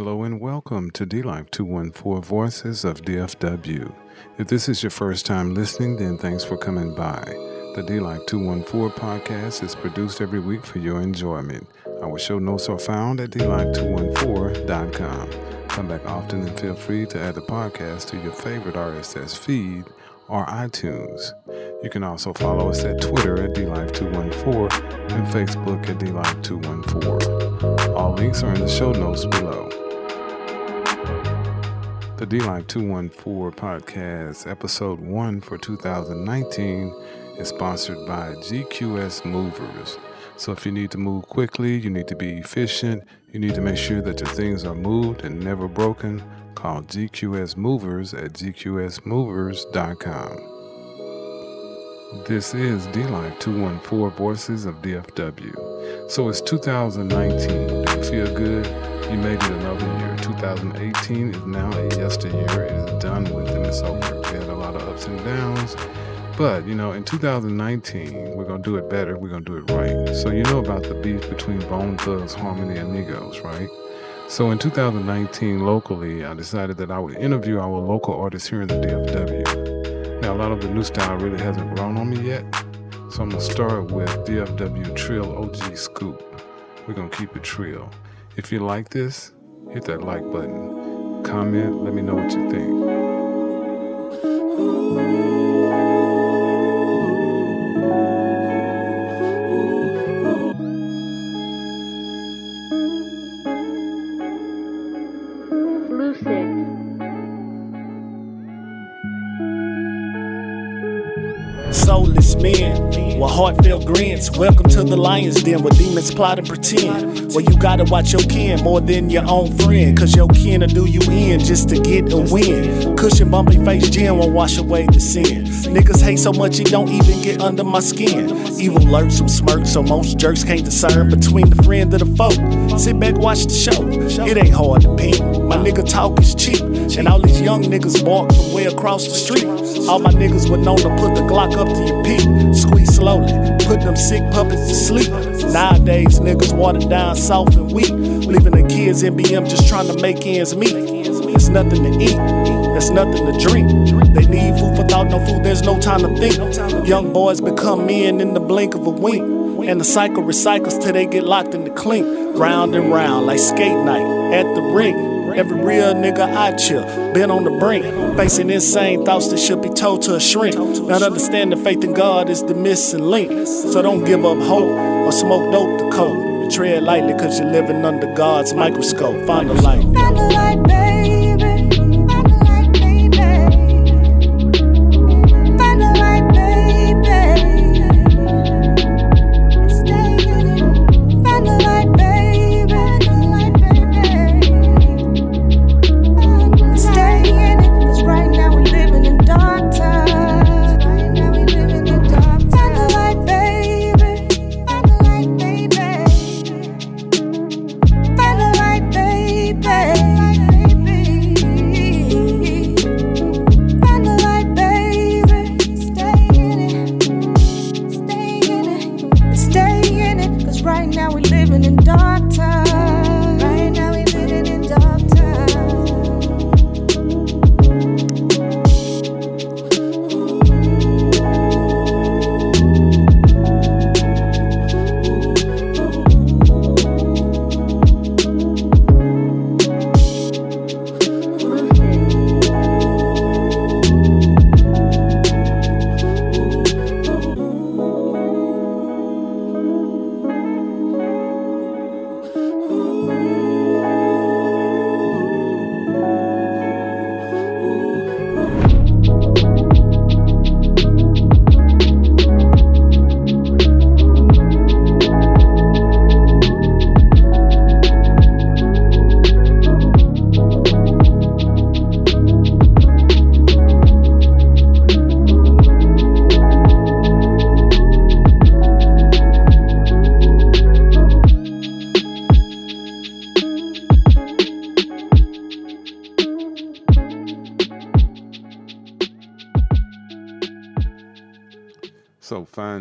Hello and welcome to D Life 214 Voices of DFW. If this is your first time listening, then thanks for coming by. The D Life 214 podcast is produced every week for your enjoyment. Our show notes are found at dlife214.com. Come back often and feel free to add the podcast to your favorite RSS feed or iTunes. You can also follow us at Twitter at DLife214 and Facebook at DLife214. All links are in the show notes below. The D Life 214 podcast, episode 1 for 2019, is sponsored by GQS Movers. So if you need to move quickly, you need to be efficient, you need to make sure that your things are moved and never broken, call GQS Movers at gqsmovers.com. This is D Life 214 Voices of DFW. So it's 2019. Do you feel good? You made it another year. 2018 is now a yesteryear. It is done with and it's over. We had a lot of ups and downs. But, you know, in 2019, we're going to do it better. We're going to do it right. So, you know about the beef between Bone Thugs, Harmony, and Migos, right? So, in 2019, locally, I decided that I would interview our local artists here in the DFW. Now, a lot of the new style really hasn't grown on me yet. So, I'm going to start with DFW Trill OG Scoop. We're going to keep it trill. If you like this, hit that like button. Comment, let me know what you think. Soulless men with heartfelt grins. Welcome to the lion's den where demons plot and pretend. Well, you gotta watch your kin more than your own friend. Cause your kin will do you in just to get a win. Cushion bumpy face gin won't wash away the sin. Niggas hate so much it don't even get under my skin. Evil lurks with smirks, so most jerks can't discern between the friend and the foe. Sit back, watch the show. It ain't hard to peep. My nigga talk is cheap. And all these young niggas bark from way across the street. All my niggas were known to put the Glock up to your peak. Squeeze slowly, put them sick puppets to sleep. Nowadays, niggas watered down soft and weak. Leaving the kids in BM just trying to make ends meet. It's nothing to eat, there's nothing to drink. They need food for thought, no food, there's no time to think. Young boys become men in the blink of a wink. And the cycle recycles till they get locked in the clink. Round and round like skate night at the rink. Every real nigga I chill, been on the brink, facing insane thoughts that should be told to a shrink. Not understanding faith in God is the missing link. So don't give up hope or smoke dope to cope. Tread lightly cause you're living under God's microscope. Find the light. Find the light,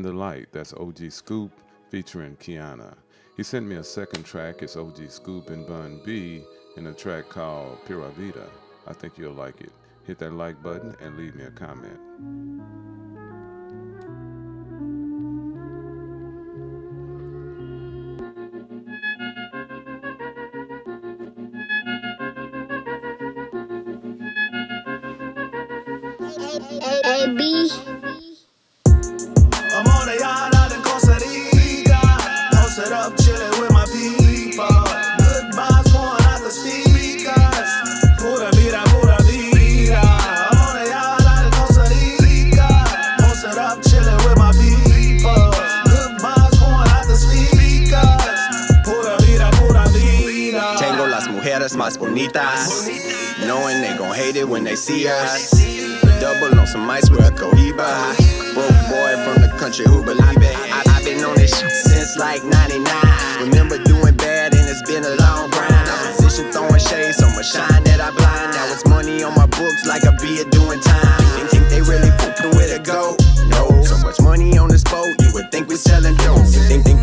The Light, that's OG Scoop featuring Kiana. He sent me a second track, it's OG Scoop and Bun B, in a track called Pura Vida. I think you'll like it. Hit that like button and leave me a comment. A B. bonitas. Knowing they gon' hate it when they see us. Double on some ice with a Cohiba. Broke boy from the country who believe it. I, I've been on this shit since like 99. Remember doing bad and it's been a long grind. Opposition throwing shade, so much shine that I blind. Now it's money on my books like a beer doing time. Think, think they really fucking with a go? No. So much money on this boat, you would think we selling dope. Think, think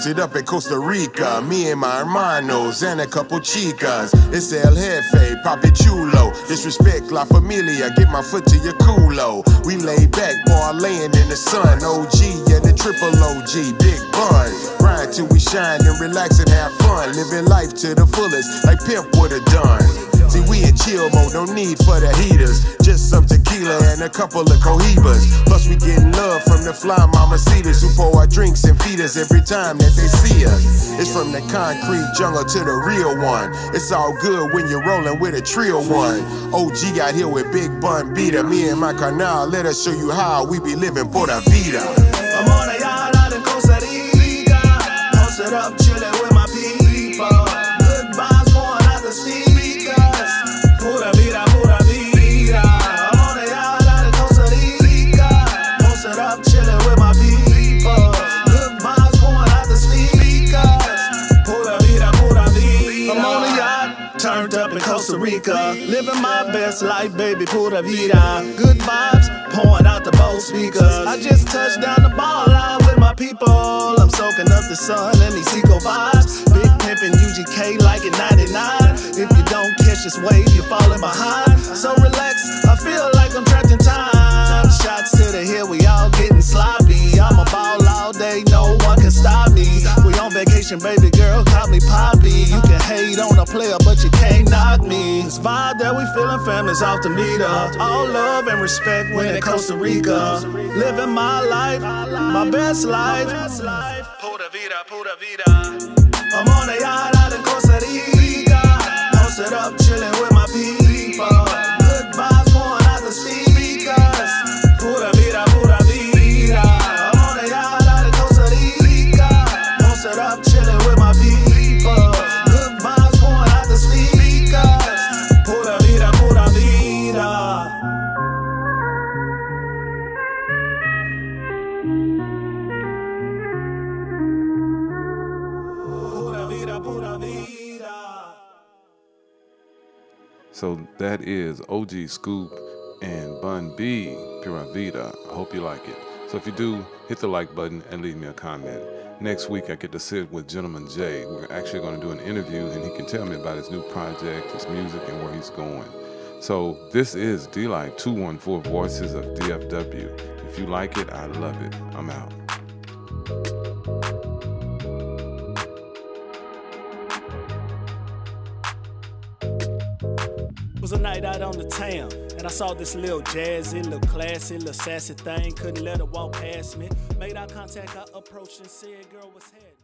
posted up in Costa Rica, me and my hermanos and a couple chicas. It's El Jefe, Papi Chulo. Disrespect La Familia, get my foot to your culo. We lay back, boy, laying in the sun. OG and the triple OG, big bun. Grind till we shine and relax and have fun. Living life to the fullest, like Pimp would've done. See, we in chill mode, no need for the heaters. Just some tequila and a couple of cohibas. Plus, we getting love from the fly mamacitas who pour our drinks and feed us every time that they see us. It's from the concrete jungle to the real one. It's all good when you're rolling with a trio one. OG got here with Big Bun Beater. Me and my canal, let us show you how we be living for the vida. I'm on a yacht out in Costa Rica. Posted up, chilling best life, baby, pura vida. Good vibes, pouring out the both speakers. I just touched down the ball out with my people. I'm soaking up the sun and these eco vibes. Big pimpin' UGK like it 99. If you don't catch this wave, you're falling behind. So relax, I feel like I'm trapped in time. Shots to the hill, we all getting sloppy. I'm a ball all day, no one can stop me. Vacation, baby girl, call me Poppy. You can hate on a player, but you can't knock me. This vibe that we feelin', families off the meter. All love and respect when in Costa Rica. Living my life, my best life. Pura vida, pura vida. I'm on a yacht So that is OG Scoop and Bun B, Pura Vida. I hope you like it. So if you do, hit the like button and leave me a comment. Next week, I get to sit with Gentleman Jay. We're actually going to do an interview, and he can tell me about his new project, his music, and where he's going. So this is D Life 214 Voices of DFW. If you like it, I love it. I'm out. Was a night out on the town, and I saw this little jazzy, little classy, little sassy thing. Couldn't let her walk past me. Made eye contact, I approached and said, Girl, what's happening?